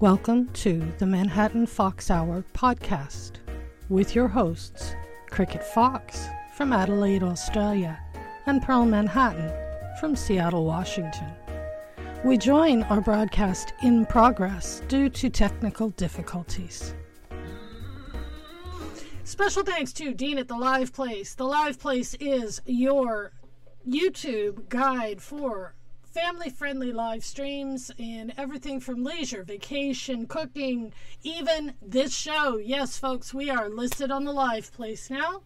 Welcome to the Manhattan Fox Hour podcast with your hosts, Cricket Fox from Adelaide, Australia, and Pearl Manhattan from Seattle, Washington. We join our broadcast in progress due to technical difficulties. Special thanks to Dean at the Live Place. The Live Place is your YouTube guide for family friendly live streams and everything from leisure, vacation, cooking, even this show. Yes, folks, we are listed on the Live Place now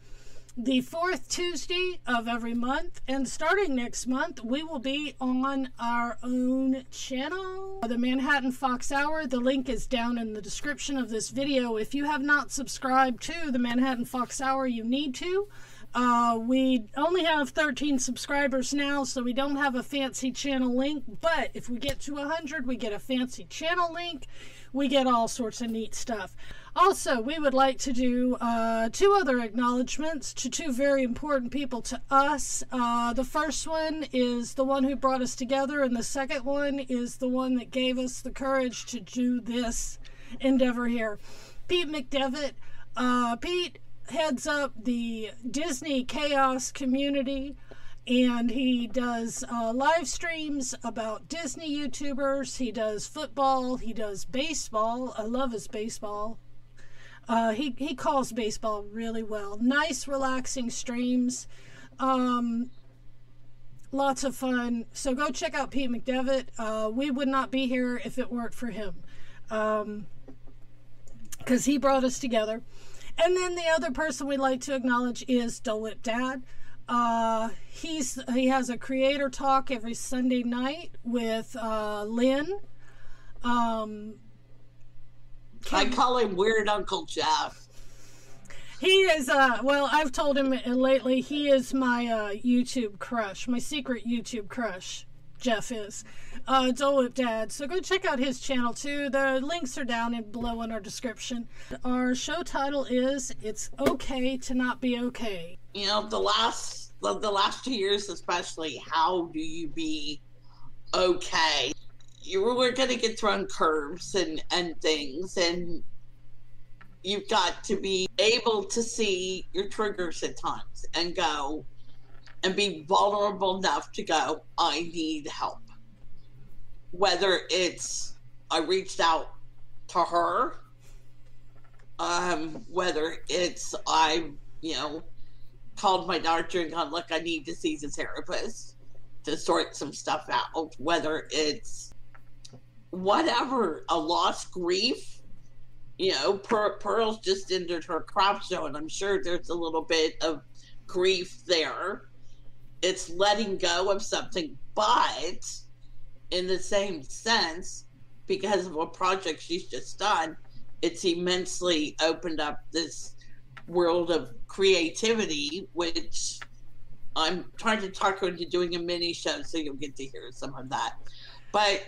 the fourth Tuesday of every month. And starting next month, we will be on our own channel, the Manhattan Fox Hour. The link is down in the description of this video. If you have not subscribed to the Manhattan Fox Hour, you need to. Uh, we only have 13 subscribers now, so we don't have a fancy channel link. But if we get to 100, we get a fancy channel link. We get all sorts of neat stuff. Also, we would like to do uh, two other acknowledgments to two very important people to us. Uh, the first one is the one who brought us together, and the second one is the one that gave us the courage to do this endeavor here. Pete McDevitt. Uh, Pete heads up the Disney Chaos community and he does uh, live streams about Disney YouTubers. He does football. He does baseball. I love his baseball. Uh, he he calls baseball really well. Nice, relaxing streams. Um, lots of fun. So go check out Pete McDevitt. Uh, we would not be here if it weren't for him, because um, he brought us together. And then the other person we'd like to acknowledge is Dole Whip Dad. Uh, he's he has a creator talk every Sunday night with uh, Lynn. Um, I call him Weird Uncle Jeff. He is, uh, well, I've told him lately he is my uh, YouTube crush, my secret YouTube crush. Jeff is. Uh, Dole Whip Dad. So go check out his channel too. The links are down in below in our description. Our show title is It's Okay to Not Be Okay. You know, the last the, the last two years especially, how do you be okay? you were to get thrown curves and, and things, and you've got to be able to see your triggers at times and go and be vulnerable enough to go, I need help. Whether it's I reached out to her, um, whether it's I, you know, called my doctor and gone, look, I need to see the therapist to sort some stuff out, whether it's whatever, a lost grief. You know, per- Pearl's just entered her crop show, and I'm sure there's a little bit of grief there. It's letting go of something, but in the same sense, because of a project she's just done, it's immensely opened up this world of creativity, which I'm trying to talk her into doing a mini show, so you'll get to hear some of that. But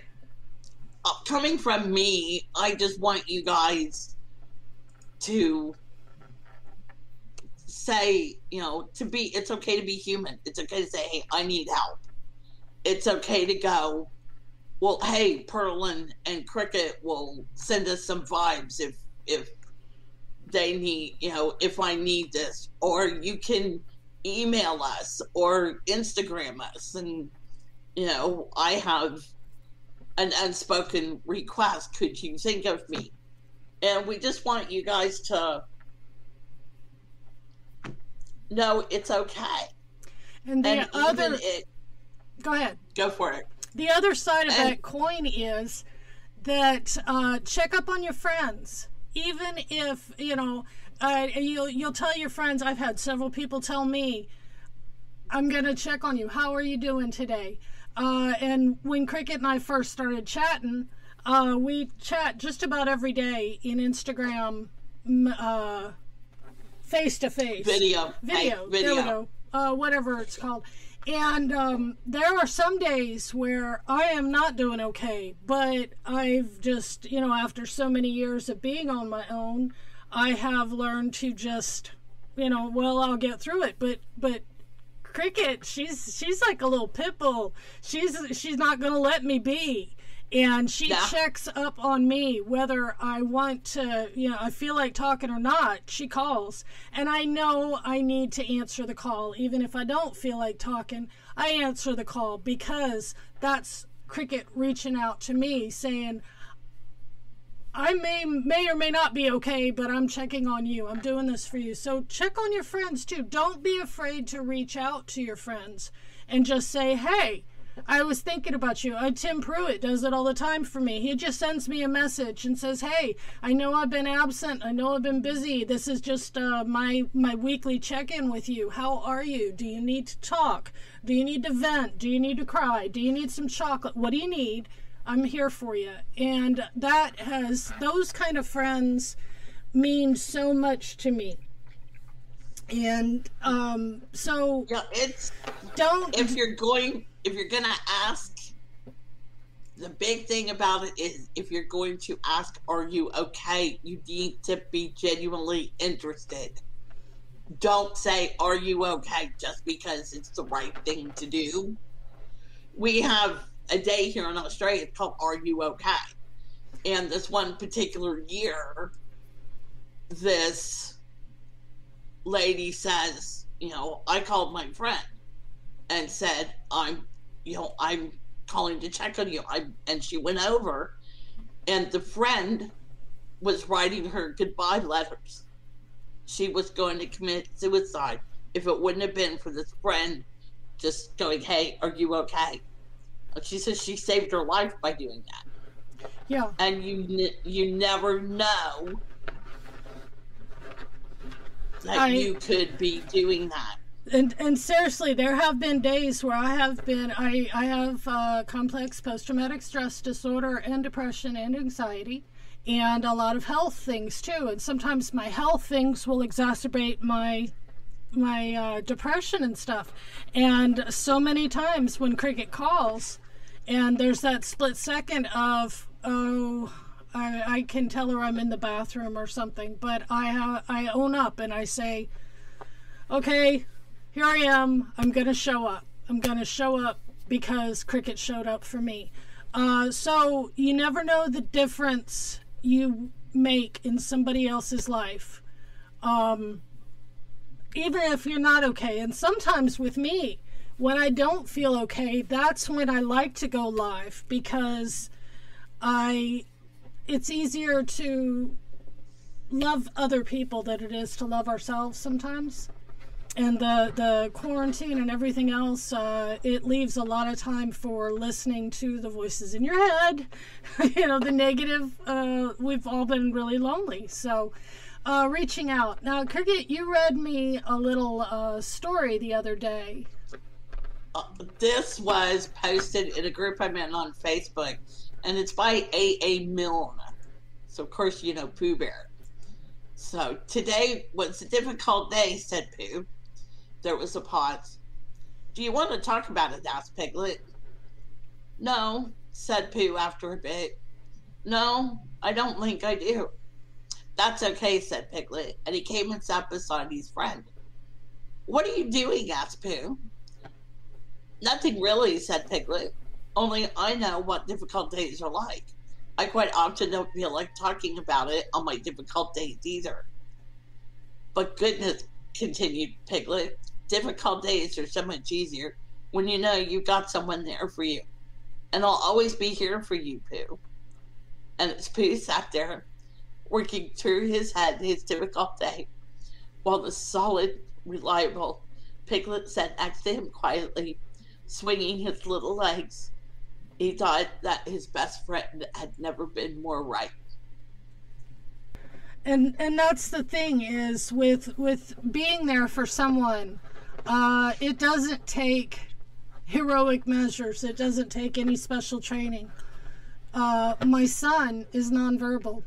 uh, coming from me, I just want you guys to say, you know, to be, it's okay to be human. It's okay to say, hey, I need help. It's okay to go, well, hey, Pearl and, and Cricket will send us some vibes if, if they need, you know, if I need this. Or you can email us or Instagram us. And, you know, I have an unspoken request. Could you think of me? And we just want you guys to know it's okay. And the and other, it, go ahead, go for it. The other side of and, that coin is that uh, check up on your friends, even if you know. Uh, you'll you'll tell your friends. I've had several people tell me, "I'm gonna check on you. How are you doing today?" Uh, and when Cricket and I first started chatting, uh, we chat just about every day in Instagram, face to face. Video. Video. video. There we go. Uh, whatever it's called. And um, there are some days where I am not doing okay, but I've just, you know, after so many years of being on my own, I have learned to just, you know, well, I'll get through it. But, but Cricket, she's she's like a little pit bull. She's she's not gonna let me be. And she checks up on me whether I want to, you know, I feel like talking or not. She calls, and I know I need to answer the call, even if I don't feel like talking. I answer the call because that's Cricket reaching out to me saying, I may may or may not be okay, but I'm checking on you. I'm doing this for you. So check on your friends too. Don't be afraid to reach out to your friends and just say, "Hey, I was thinking about you." Uh, Tim Pruitt does it all the time for me. He just sends me a message and says, "Hey, I know I've been absent. I know I've been busy. This is just uh, my my weekly check-in with you. How are you? Do you need to talk? Do you need to vent? Do you need to cry? Do you need some chocolate? What do you need?" I'm here for you. And that has, those kind of friends mean so much to me. And um, so Yeah, it's don't, if you're going if you're gonna ask the big thing about it is if you're going to ask are you okay? You need to be genuinely interested. Don't say are you okay? just because it's the right thing to do. We have a day here in australia called are you okay? And this one particular year this lady says you know i called my friend and said, I'm, you know, I'm calling to check on you. I, and she went over, and the friend was writing her goodbye letters. She was going to commit suicide if it wouldn't have been for this friend just going, Hey, are you okay? And She says she saved her life by doing that. yeah, And you, you never know that I- you could be doing that. And and seriously, there have been days where I have been I I have uh, complex post traumatic stress disorder and depression and anxiety, and a lot of health things too. And sometimes my health things will exacerbate my my uh, depression and stuff. And so many times when Cricket calls, and there's that split second of oh. I, I can tell her I'm in the bathroom or something, but I ha- I own up and I say, okay, here I am. I'm going to show up. I'm going to show up because Cricket showed up for me. Uh, so you never know the difference you make in somebody else's life. Um, even if you're not okay. And sometimes with me, when I don't feel okay, that's when I like to go live because I it's easier to love other people than it is to love ourselves sometimes and the the quarantine and everything else uh, it leaves a lot of time for listening to the voices in your head you know the negative uh, we've all been really lonely so uh, reaching out now cricket you read me a little uh, story the other day Uh, this was posted in a group I'm in on Facebook, and it's by A.A. Milne. So, of course, you know Pooh Bear. So, today was a difficult day, said Pooh. There was a pause. Do you want to talk about it? asked Piglet. No, said Pooh after a bit. No, I don't think I do. That's okay, said Piglet, and he came and sat beside his friend. What are you doing? asked Pooh. Nothing really, said Piglet. Only I know what difficult days are like. I quite often don't feel like talking about it on my difficult days either. But goodness, continued Piglet, difficult days are so much easier when you know you've got someone there for you. And I'll always be here for you, Pooh. And as Pooh sat there, working through his head his difficult day, while the solid, reliable Piglet sat next to him quietly, swinging his little legs. He thought that his best friend had never been more right. and and that's the thing is with with being there for someone uh, it doesn't take heroic measures. It doesn't take any special training. Uh, my son is nonverbal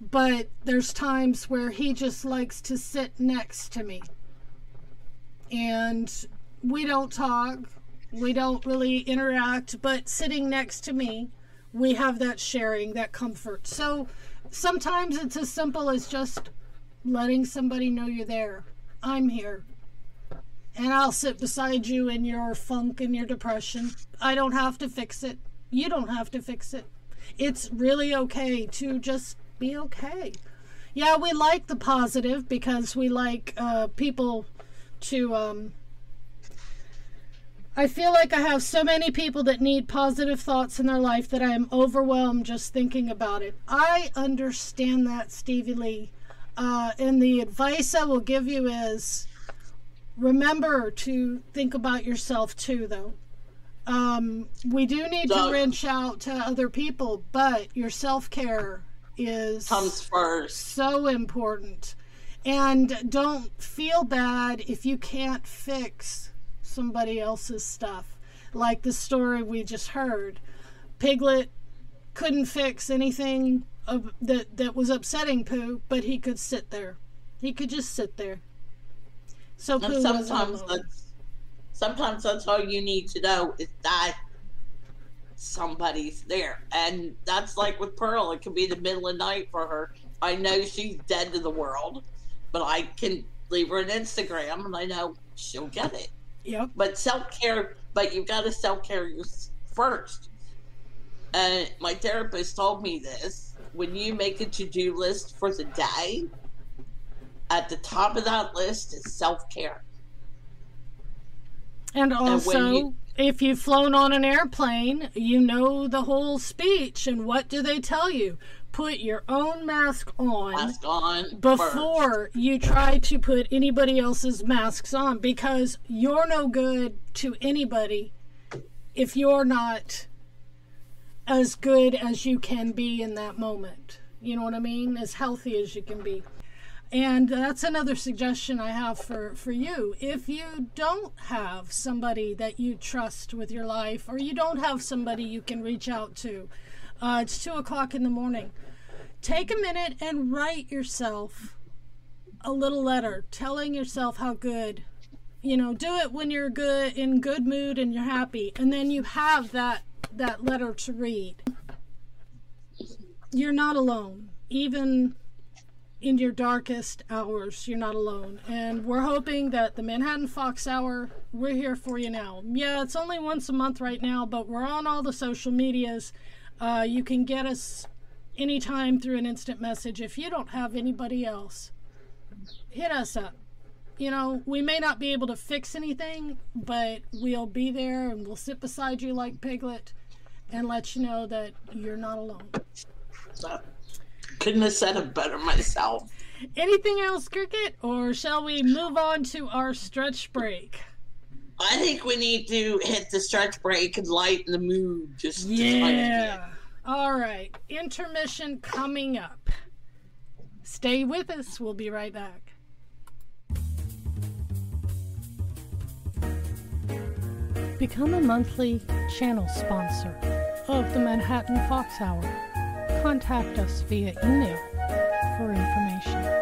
but there's times where he just likes to sit next to me. And we don't talk. We don't really interact but sitting next to me we have that sharing that comfort. So sometimes it's as simple as just letting somebody know you're there. I'm here. And I'll sit beside you in your funk and your depression. I don't have to fix it. You don't have to fix it. It's really okay to just be okay. Yeah, we like the positive because we like uh, people to. Um, I feel like I have so many people that need positive thoughts in their life that I am overwhelmed just thinking about it. I understand that, Stevie Lee. Uh, and the advice I will give you is remember to think about yourself too, though. Um, we do need to Doug. reach out to other people, but your self care is Comes first. so important. And don't feel bad if you can't fix somebody else's stuff. Like the story we just heard. Piglet couldn't fix anything of, that, that was upsetting Pooh, but he could sit there. He could just sit there. So And sometimes that's sometimes that's all you need to know is that somebody's there. And that's like with Pearl, it could be the middle of the night for her. I know she's dead to the world, but I can leave her an Instagram and I know she'll get it. Yep. But self care, but you've got to self care first. And my therapist told me this when you make a to do list for the day, at the top of that list is self care. And also, you- if you've flown on an airplane, you know the whole speech. And what do they tell you? Put your own mask on Mask on first. before you try to put anybody else's masks on because you're no good to anybody if you're not as good as you can be in that moment. You know what I mean? As healthy as you can be. And that's another suggestion I have for, for you. If you don't have somebody that you trust with your life, or you don't have somebody you can reach out to, uh, it's two o'clock in the morning. Take a minute and write yourself a little letter telling yourself how good. You know, do it when you're good in good mood and you're happy, and then you have that that letter to read. You're not alone, even in your darkest hours. You're not alone, and we're hoping that the Manhattan Fox Hour. We're here for you now. Yeah, it's only once a month right now, but we're on all the social medias. Uh, you can get us anytime through an instant message. If you don't have anybody else, hit us up. You know, we may not be able to fix anything, but we'll be there and we'll sit beside you like Piglet and let you know that you're not alone. Couldn't have said it better myself. Anything else, Cricket? Or shall we move on to our stretch break? I think we need to hit the stretch break and lighten the mood just. Yeah. All right. Intermission coming up. Stay with us. We'll be right back. Become a monthly channel sponsor of the Manhattan Fox Hour. Contact us via email for information.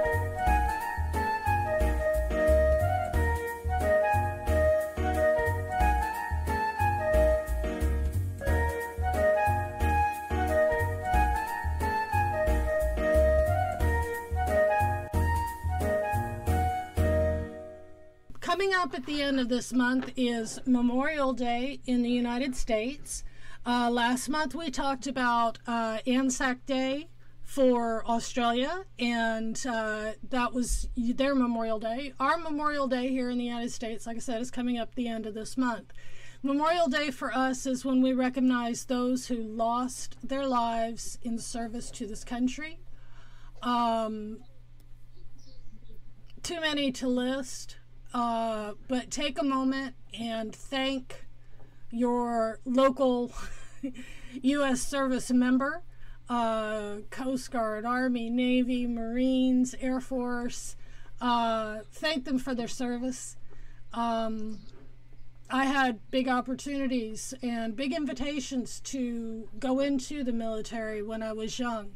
Coming up at the end of this month is Memorial Day in the United States. Uh, last month we talked about uh, Anzac Day for Australia, and uh, that was their Memorial Day. Our Memorial Day here in the United States, like I said, is coming up the end of this month. Memorial Day for us is when we recognize those who lost their lives in service to this country. Um, too many to list, uh, but take a moment and thank your local U.S. service member, uh, Coast Guard, Army, Navy, Marines, Air Force. Uh, thank them for their service. Um, I had big opportunities and big invitations to go into the military when I was young.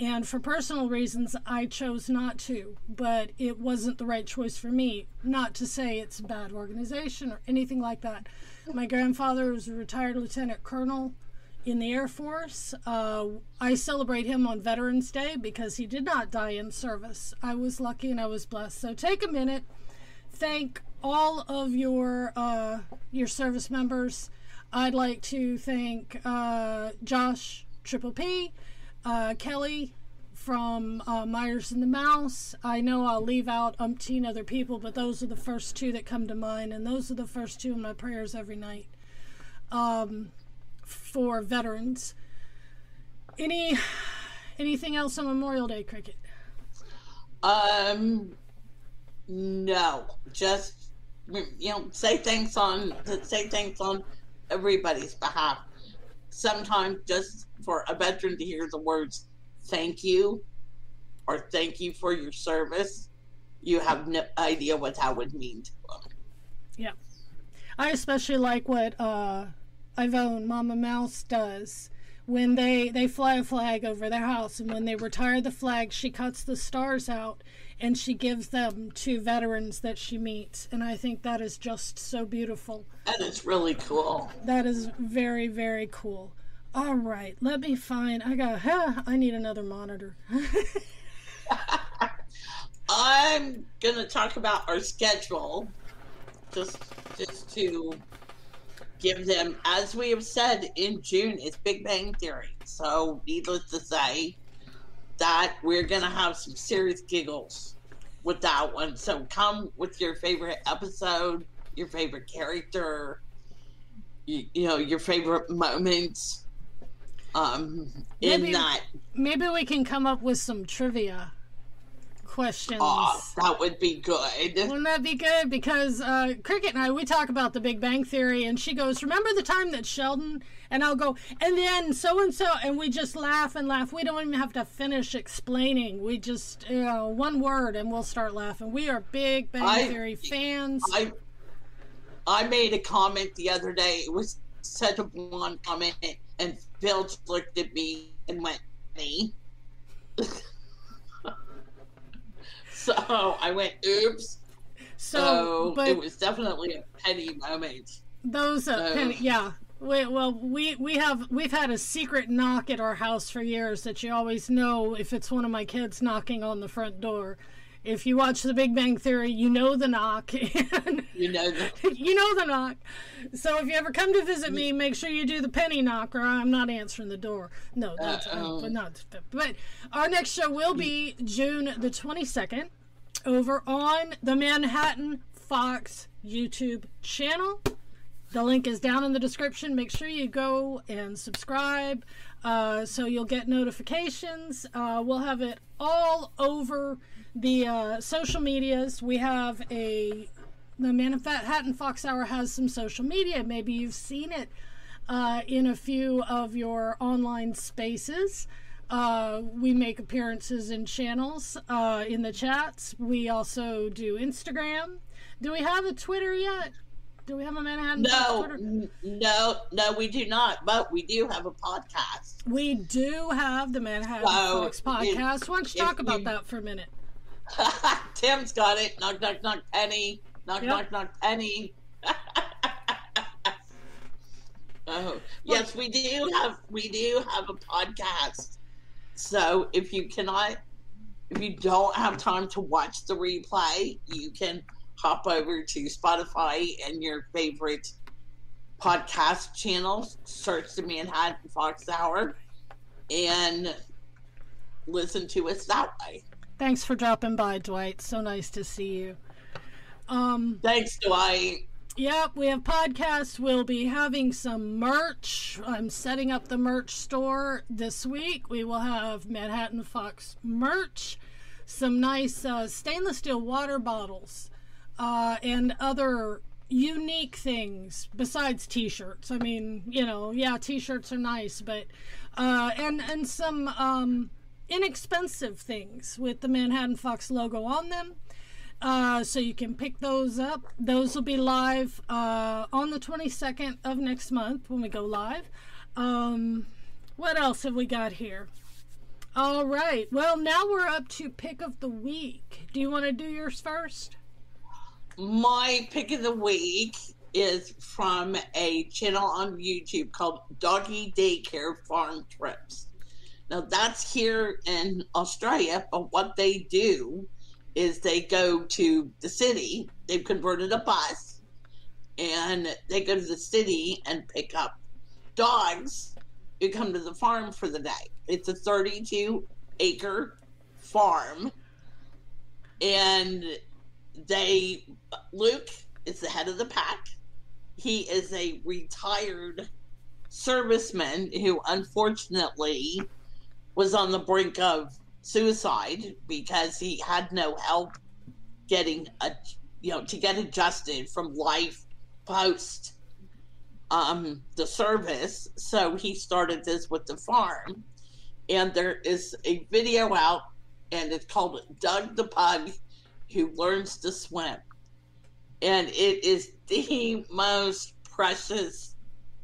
And for personal reasons, I chose not to, but it wasn't the right choice for me. Not to say it's a bad organization or anything like that. My grandfather was a retired lieutenant colonel in the Air Force. Uh, I celebrate him on Veterans Day because he did not die in service. I was lucky and I was blessed. So take a minute, thank all of your uh, your service members. I'd like to thank uh, Josh Triple P, uh, Kelly from uh, Myers and the Mouse. I know I'll leave out umpteen other people, but those are the first two that come to mind, and those are the first two in my prayers every night um, for veterans. Any anything else on Memorial Day cricket? Um, no, just you know, say thanks on say thanks on everybody's behalf. Sometimes just for a veteran to hear the words "thank you" or "thank you for your service," you have no idea what that would mean to them. Yeah, I especially like what uh, Ivone Mama Mouse does. When they they fly a flag over their house and when they retire the flag she cuts the stars out and she gives them to veterans that she meets and i think that is just so beautiful. That is really cool. That is very very cool. All right let me find i got huh, i need another monitor. I'm gonna talk about our schedule just just to give them, as we have said in June, it's Big Bang Theory. So, needless to say, that we're going to have some serious giggles with that one. So, come with your favorite episode, your favorite character, you, you know, your favorite moments um, in maybe, that. Maybe we can come up with some trivia questions. Oh, that would be good. Wouldn't that be good? Because uh, Cricket and I, we talk about the Big Bang Theory, and she goes, Remember the time that Sheldon? And I'll go, and then so and so, and we just laugh and laugh. We don't even have to finish explaining. We just, you know, one word, and we'll start laughing. We are Big Bang I, Theory fans. I, I made a comment the other day. It was such a blunt comment, and Phil looked at me and went, Me? So I went, oops. So, so but it was definitely a penny moment. Those, uh, so. penny, yeah. We, well, we we have we've had a secret knock at our house for years that you always know if it's one of my kids knocking on the front door. If you watch The Big Bang Theory, you know the knock. you know the you know the knock. So if you ever come to visit me, make sure you do the penny knock, or I'm not answering the door. No, that's uh, but not. But our next show will be June the 22nd over on the Manhattan Fox YouTube channel. The link is down in the description. Make sure you go and subscribe uh, so you'll get notifications. Uh, we'll have it all over the uh, social medias. We have a the Manhattan Fox Hour has some social media. Maybe you've seen it uh, in a few of your online spaces. Uh, we make appearances in channels uh, in the chats. We also do Instagram. Do we have a Twitter yet? Do we have a Manhattan no, No, no, we do not. But we do have a podcast. We do have the Manhattan so Fox podcast. If, Why don't you talk about you, that for a minute? Tim's got it. Knock, knock, knock, Penny. Knock, yep. knock, knock, Penny. oh, yes, we do have we do have a podcast. So if you cannot, if you don't have time to watch the replay, you can hop over to Spotify and your favorite podcast channels, search the Manhattan Fox Hour, and listen to us that way. Thanks for dropping by, Dwight. So nice to see you. Um, Thanks, Dwight. Yep, we have podcasts. We'll be having some merch. I'm setting up the merch store this week. We will have Manhattan Fox merch, some nice uh, stainless steel water bottles, uh, and other unique things besides t-shirts. I mean, you know, yeah, t-shirts are nice, but uh, and and some um, inexpensive things with the Manhattan Fox logo on them. Uh, so you can pick those up. Those will be live uh, on the 22nd of next month when we go live. Um, what else have we got here? All right. Well, now we're up to pick of the week. Do you want to do yours first? My pick of the week is from a channel on YouTube called Doggy Daycare Farm Trips. Now, that's here in Australia, but what they do is they go to the city, they've converted a bus, and they go to the city and pick up dogs who come to the farm for the day. It's a 32 acre farm, and they Luke is the head of the pack. He is a retired serviceman who unfortunately was on the brink of suicide because he had no help getting a you know to get adjusted from life post um the service so he started this with the farm and there is a video out and it's called Doug the Pug who learns to swim and it is the most precious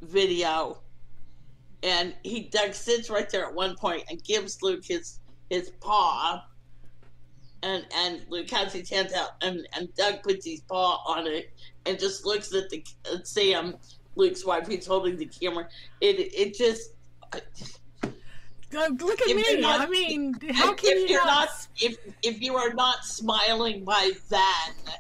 video and he Doug sits right there at one point and gives Luke his his paw, and and Luke has his hands out, and and Doug puts his paw on it and just looks at the at Sam, Luke's wife, he's holding the camera. It it just. Look at me! Not, I mean, how can if you not, not? If if you are not smiling by then,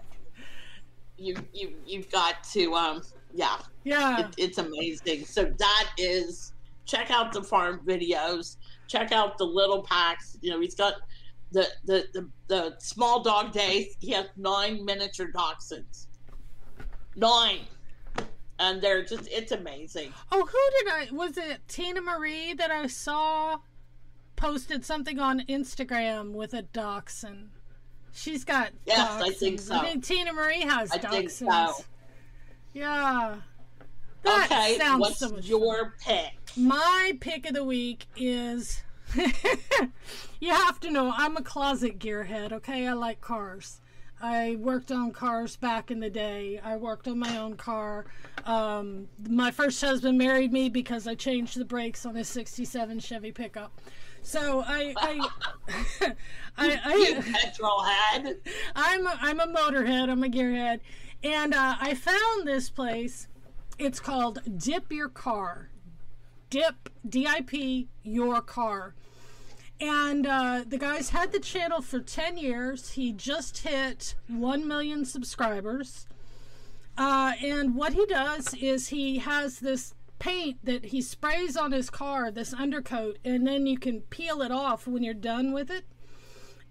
you you you've got to um yeah yeah it, it's amazing. So that is check out the farm videos check out the little packs. You know, he's got the the the, the small dog days. He has nine miniature dachshunds. Nine. And they're just it's amazing. Oh, who did I was it Tina Marie that I saw posted something on Instagram with a dachshund. She's got Yes, dachshunds. I think so. I think Tina Marie has I dachshunds. think so. Yeah. That okay, sounds what's so your pick? My pick of the week is you have to know I'm a closet gearhead, okay? I like cars. I worked on cars back in the day. I worked on my own car. Um, my first husband married me because I changed the brakes on his 67 Chevy pickup. So I, I, I, You I, petrol head. I'm a, I'm a motorhead. I'm a gearhead, and uh, I found this place. It's called Dip Your Car. Dip D I P Your Car. And uh, the guy's had the channel for 10 years. He just hit 1 million subscribers. Uh, and what he does is he has this paint that he sprays on his car, this undercoat, and then you can peel it off when you're done with it.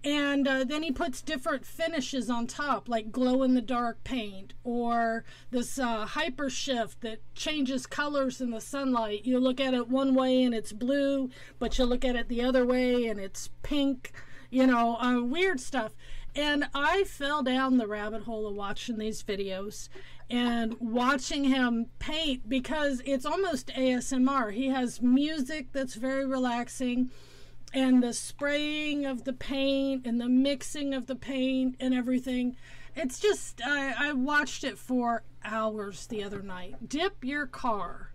And uh, then he puts different finishes on top, like glow in the dark paint, or this uh, hyper shift that changes colors in the sunlight. You look at it one way and it's blue, but you look at it the other way and it's pink, you know, uh, weird stuff. And I fell down the rabbit hole of watching these videos and watching him paint because it's almost ASMR. He has music that's very relaxing and the spraying of the paint and the mixing of the paint and everything. It's just, I, I watched it for hours the other night. Dip Your Car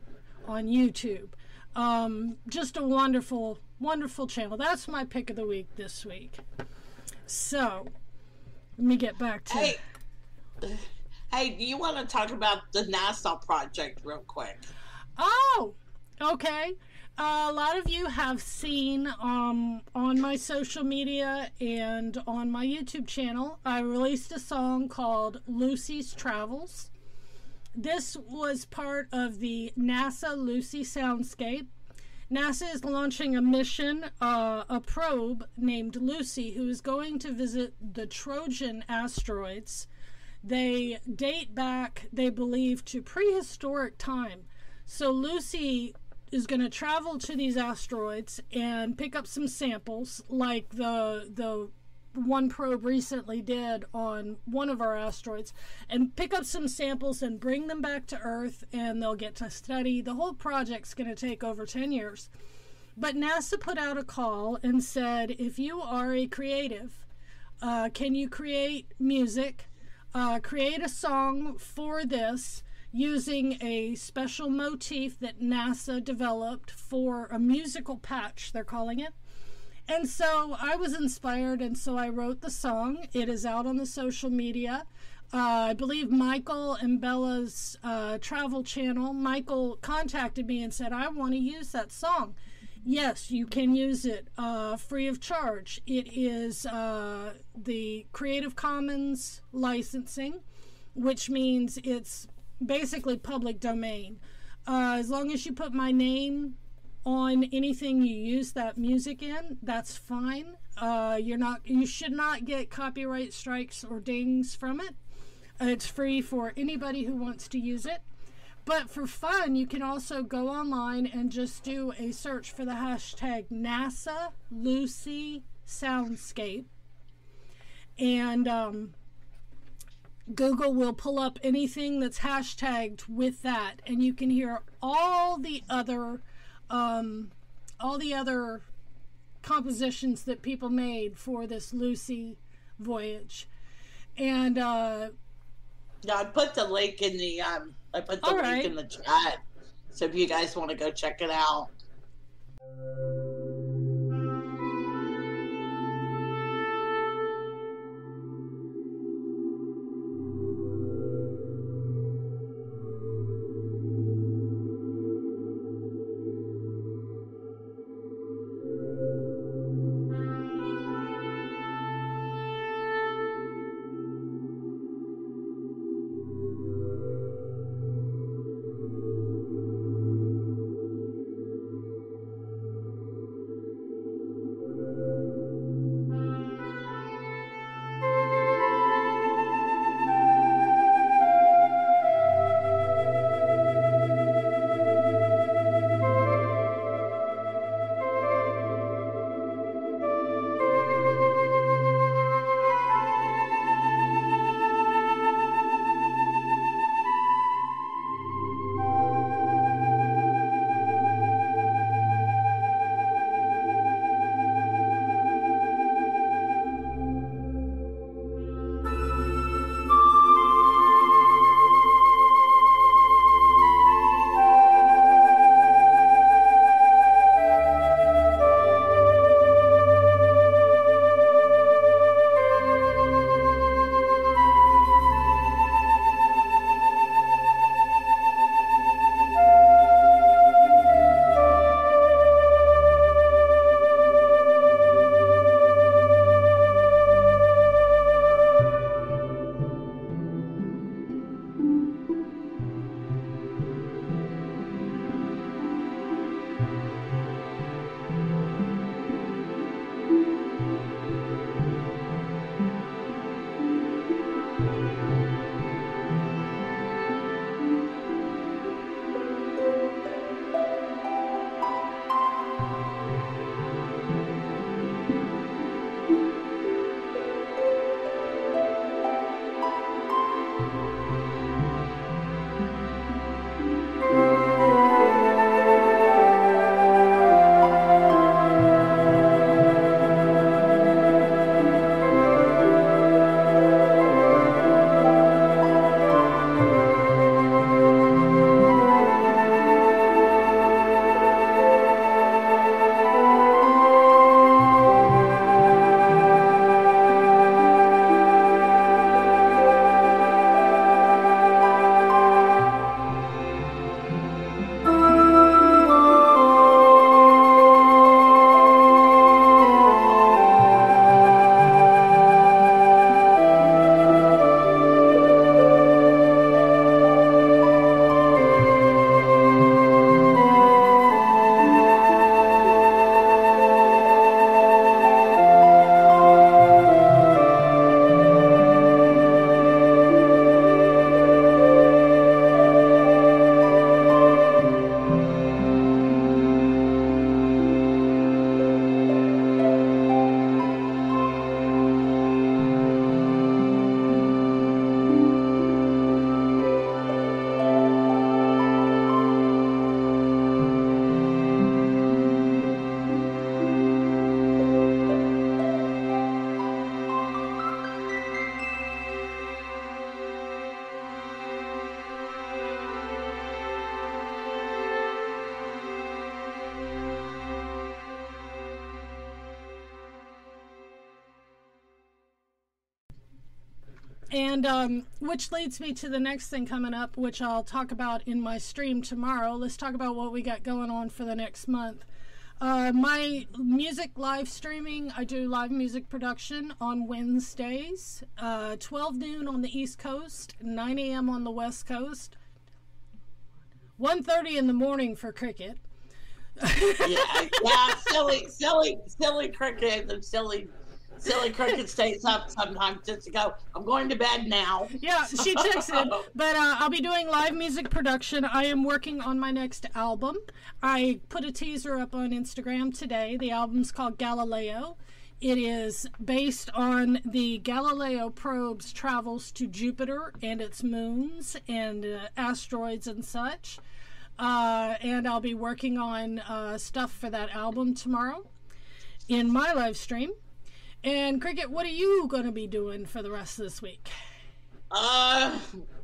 on YouTube. Um, just a wonderful, wonderful channel. That's my pick of the week this week. So, let me get back to Hey, hey, do you want to talk about the NASA project real quick? Oh, okay. A lot of you have seen um, on my social media and on my YouTube channel, I released a song called Lucy's Travels. This was part of the NASA Lucy Soundscape. NASA is launching a mission, uh, a probe named Lucy, who is going to visit the Trojan asteroids. They date back, they believe, to prehistoric time. So Lucy is going to travel to these asteroids and pick up some samples, like the the one probe recently did on one of our asteroids, and pick up some samples and bring them back to Earth, and they'll get to study. The whole project's going to take over ten years. But NASA put out a call and said, if you are a creative, uh, can you create music? Uh, create a song for this using a special motif that NASA developed for a musical patch, they're calling it. And so I was inspired, and so I wrote the song. It is out on the social media. Uh, I believe Michael and Bella's uh, travel channel. Michael contacted me and said, I want to use that song. Yes, you can use it uh, free of charge. It is uh, the Creative Commons licensing, which means it's basically public domain. Uh, as long as you put my name on anything you use that music in, that's fine. Uh, you're not, you should not get copyright strikes or dings from it. It's free for anybody who wants to use it. But for fun, you can also go online and just do a search for the hashtag NASA Lucy Soundscape. And um, Google will pull up anything that's hashtagged with that, and you can hear all the other, um, all the other compositions that people made for this Lucy voyage. And uh, yeah, I put the link in the um, I put the link right. in the chat. So if you guys want to go check it out. And um, which leads me to the next thing coming up, which I'll talk about in my stream tomorrow. Let's talk about what we got going on for the next month. Uh, my music live streaming, I do live music production on Wednesdays, uh, 12 noon on the East Coast, 9 a.m. on the West Coast. 1.30 in the morning for cricket. yeah, yeah, silly, silly, silly cricket and silly silly cricket stays up sometimes just to go, I'm going to bed now. Yeah, she checks in. But uh, I'll be doing live music production. I am working on my next album. I put a teaser up on Instagram today. The album's called Galileo. It is based on the Galileo probe's travels to Jupiter and its moons and uh, asteroids and such. Uh, and I'll be working on uh, stuff for that album tomorrow in my live stream. And Cricket, what are you going to be doing for the rest of this week? Uh,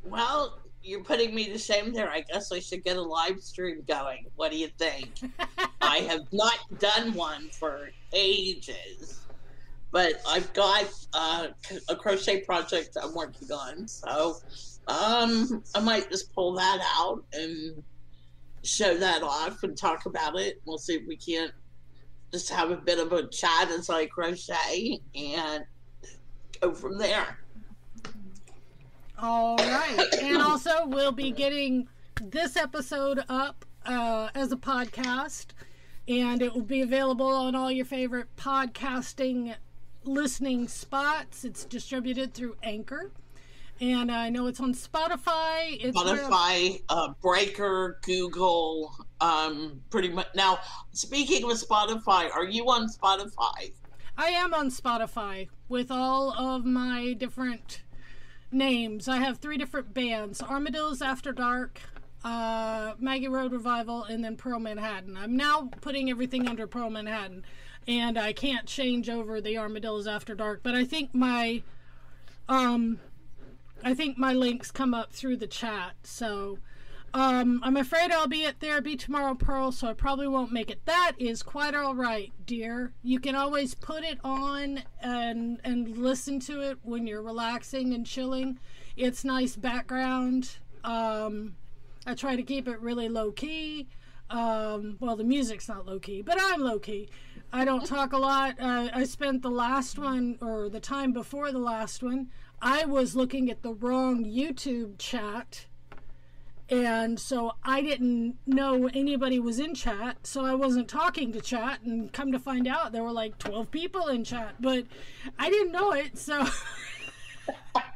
well, you're putting me to shame there. I guess I should get a live stream going. What do you think? I have not done one for ages, but I've got uh, a crochet project I'm working on. So um, I might just pull that out and show that off and talk about it. We'll see if we can't just have a bit of a chat as I crochet and go from there. All right. and also, we'll be getting this episode up uh, as a podcast, and it will be available on all your favorite podcasting listening spots. It's distributed through Anchor. And I know it's on Spotify. It's Spotify, uh, Breaker, Google, um, pretty much. Now, speaking of Spotify, are you on Spotify? I am on Spotify with all of my different names. I have three different bands Armadillos After Dark, uh, Maggie Road Revival, and then Pearl Manhattan. I'm now putting everything under Pearl Manhattan, and I can't change over the Armadillos After Dark, but I think my. Um, I think my links come up through the chat. So um, I'm afraid I'll be at therapy tomorrow, Pearl, so I probably won't make it. That is quite all right, dear. You can always put it on and and listen to it when you're relaxing and chilling. It's nice background. Um, I try to keep it really low key. Um, well, the music's not low key, but I'm low key. I don't talk a lot. Uh, I spent the last one, or the time before the last one, I was looking at the wrong YouTube chat. And so I didn't know anybody was in chat, so I wasn't talking to chat. And come to find out, there were like 12 people in chat, but I didn't know it. So,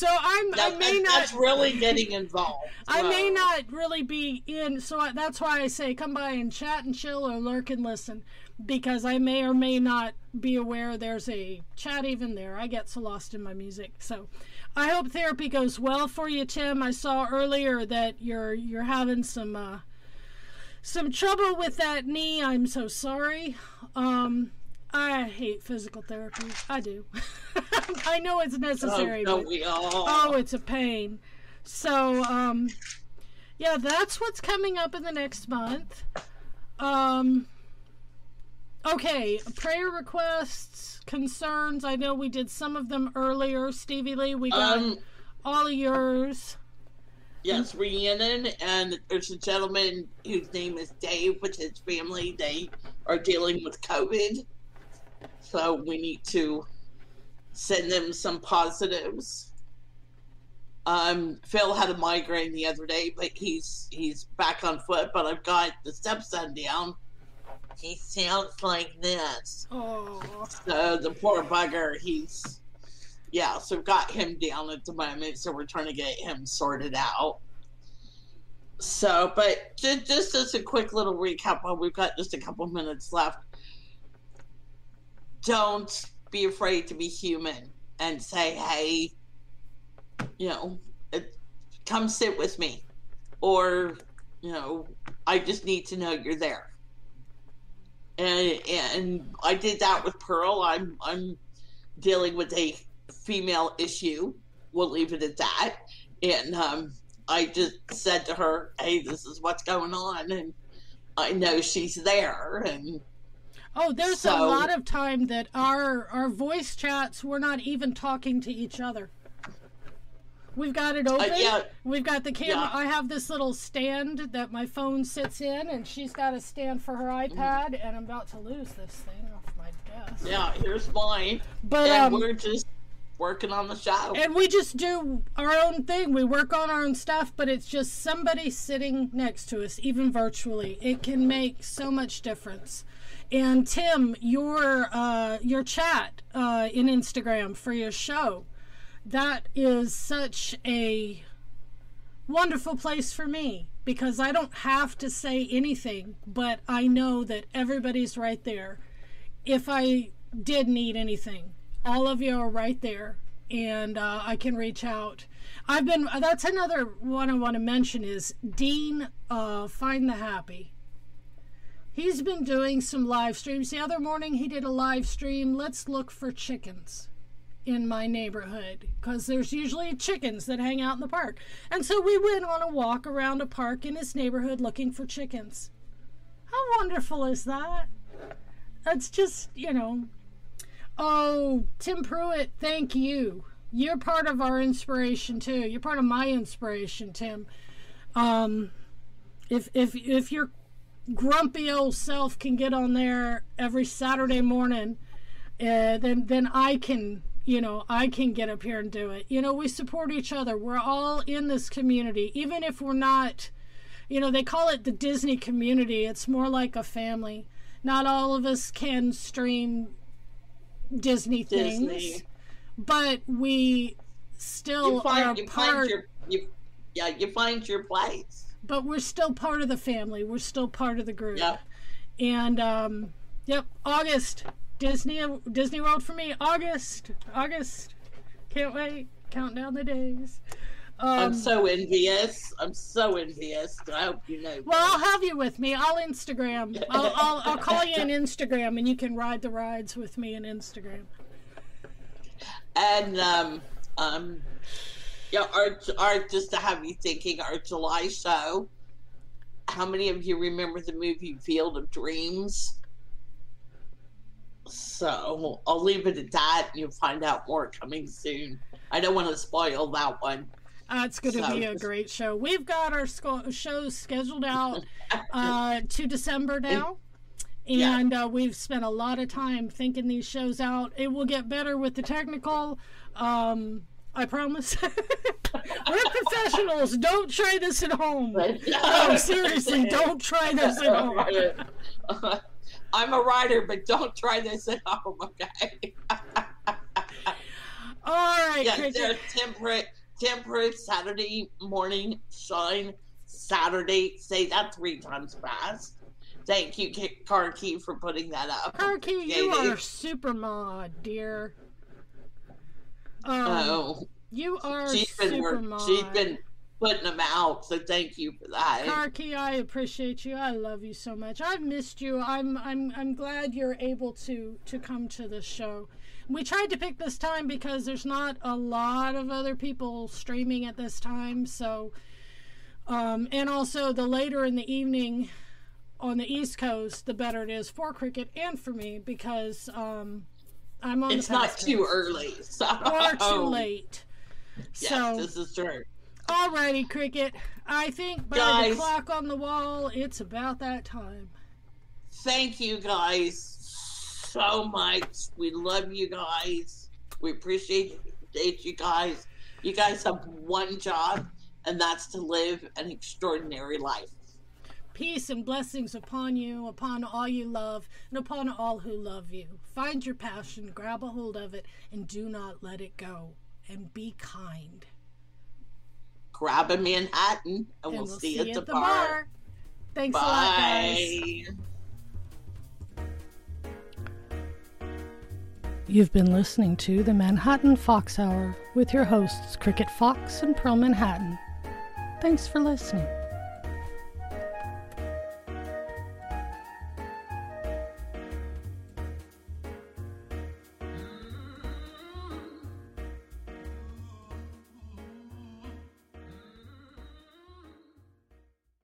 so I'm that, I may not. That's really getting involved. I may not really be in, so I, that's why I say come by and chat and chill or lurk and listen because I may or may not be aware there's a chat even there. I get so lost in my music. So I hope therapy goes well for you, Tim. I saw earlier that you're you're having some uh, some trouble with that knee. I'm so sorry. Um, I hate physical therapy. I do. I know it's necessary. Oh, but, we all. oh, it's a pain. So, um, yeah, that's what's coming up in the next month. Um, Okay, prayer requests, concerns. I know we did some of them earlier. Stevie Lee, we got um, all of yours. Yes, Rhiannon, and there's a gentleman whose name is Dave, which his family, they are dealing with COVID. So we need to send them some positives. Um, Phil had a migraine the other day, but he's he's back on foot. But I've got the stepson down he sounds like this. Oh. So the poor bugger, he's yeah. So we've got him down at the moment, so we're trying to get him sorted out. So, but just, just as a quick little recap, while we've got just a couple minutes left, don't be afraid to be human and say, "Hey, you know, it, come sit with me," or you know, I just need to know you're there and and I did that with Pearl. I'm I'm dealing with a female issue. We'll leave it at that. And um, I just said to her, "Hey, this is what's going on," and I know she's there. And oh, there's so, a lot of time that our our voice chats we're not even talking to each other. We've got it open. Uh, yeah. We've got the camera. Yeah. I have this little stand that my phone sits in, and she's got a stand for her iPad. Mm-hmm. And I'm about to lose this thing off my desk. Yeah, here's mine. But and um, we're just working on the show. And we just do our own thing. We work on our own stuff, but it's just somebody sitting next to us, even virtually. It can make so much difference. And Tim, your uh, your chat uh, in Instagram for your show, that is such a wonderful place for me because I don't have to say anything, but I know that everybody's right there. If I did need anything, all of you are right there, and uh, I can reach out. I've been. That's another one I want to mention is Dean. Uh, Find the happy. He's been doing some live streams. The other morning he did a live stream. Let's look for chickens in my neighborhood because there's usually chickens that hang out in the park. And so we went on a walk around a park in his neighborhood looking for chickens. How wonderful is that? That's just, you know. Oh, Tim Pruitt, thank you. You're part of our inspiration too. You're part of my inspiration, Tim. Um, if if if your grumpy old self can get on there every Saturday morning, uh, then then I can you know, I can get up here and do it. You know, we support each other. We're all in this community, even if we're not, you know, they call it the Disney community. It's more like a family. Not all of us can stream Disney things, Disney. but we still you find, are you part. Find your, you, yeah, you find your place. But we're still part of the family. We're still part of the group. Yep. And um, yep, August Disney Disney World for me. August, August. Can't wait. Count down the days. Um, I'm so envious. I'm so envious. I hope you know. Well, I'll have you with me. I'll Instagram. I'll, I'll, I'll call you on Instagram, and you can ride the rides with me on Instagram. And um, um, yeah, our, our just to have you thinking, our July show. How many of you remember the movie Field of Dreams? So I'll leave it at that. You'll find out more coming soon. I don't want to spoil that one. Uh, it's going to so. be a great show. We've got our shows scheduled out uh, to December now. And yeah. uh, we've spent a lot of time thinking these shows out. It will get better with the technical. Um, I promise. We're professionals. Don't try this at home. No, seriously, don't try this at home. I'm a writer, but don't try this at home, okay? All right. Yeah, there's Tim Pruitt, temperate Saturday morning shine. Saturday, say that three times fast. Thank you, Karki, for putting that up. Karki, you are super mod, dear. Um, oh, you are she's super been, mod. She's been putting them out. So thank you for that. Karki, I appreciate you. I love you so much. I've missed you. I'm I'm I'm glad you're able to to come to the show. We tried to pick this time because there's not a lot of other people streaming at this time. So, um, and also the later in the evening on the East Coast, the better it is for cricket and for me because um, I'm on. It's not too early, so. or too late. Yes, so, this is true. Alrighty, Cricket. I think by guys, the clock on the wall, it's about that time. Thank you, guys, so much. We love you guys. We appreciate you guys. You guys have one job, and that's to live an extraordinary life. Peace and blessings upon you, upon all you love, and upon all who love you. Find your passion, grab a hold of it, and do not let it go. And be kind grab a Manhattan, and, and we'll, we'll see, you at, the, the bar. bar. Thanks Bye. a lot, guys. You've been listening to the Manhattan Fox Hour with your hosts, Cricket Fox and Pearl Manhattan. Thanks for listening.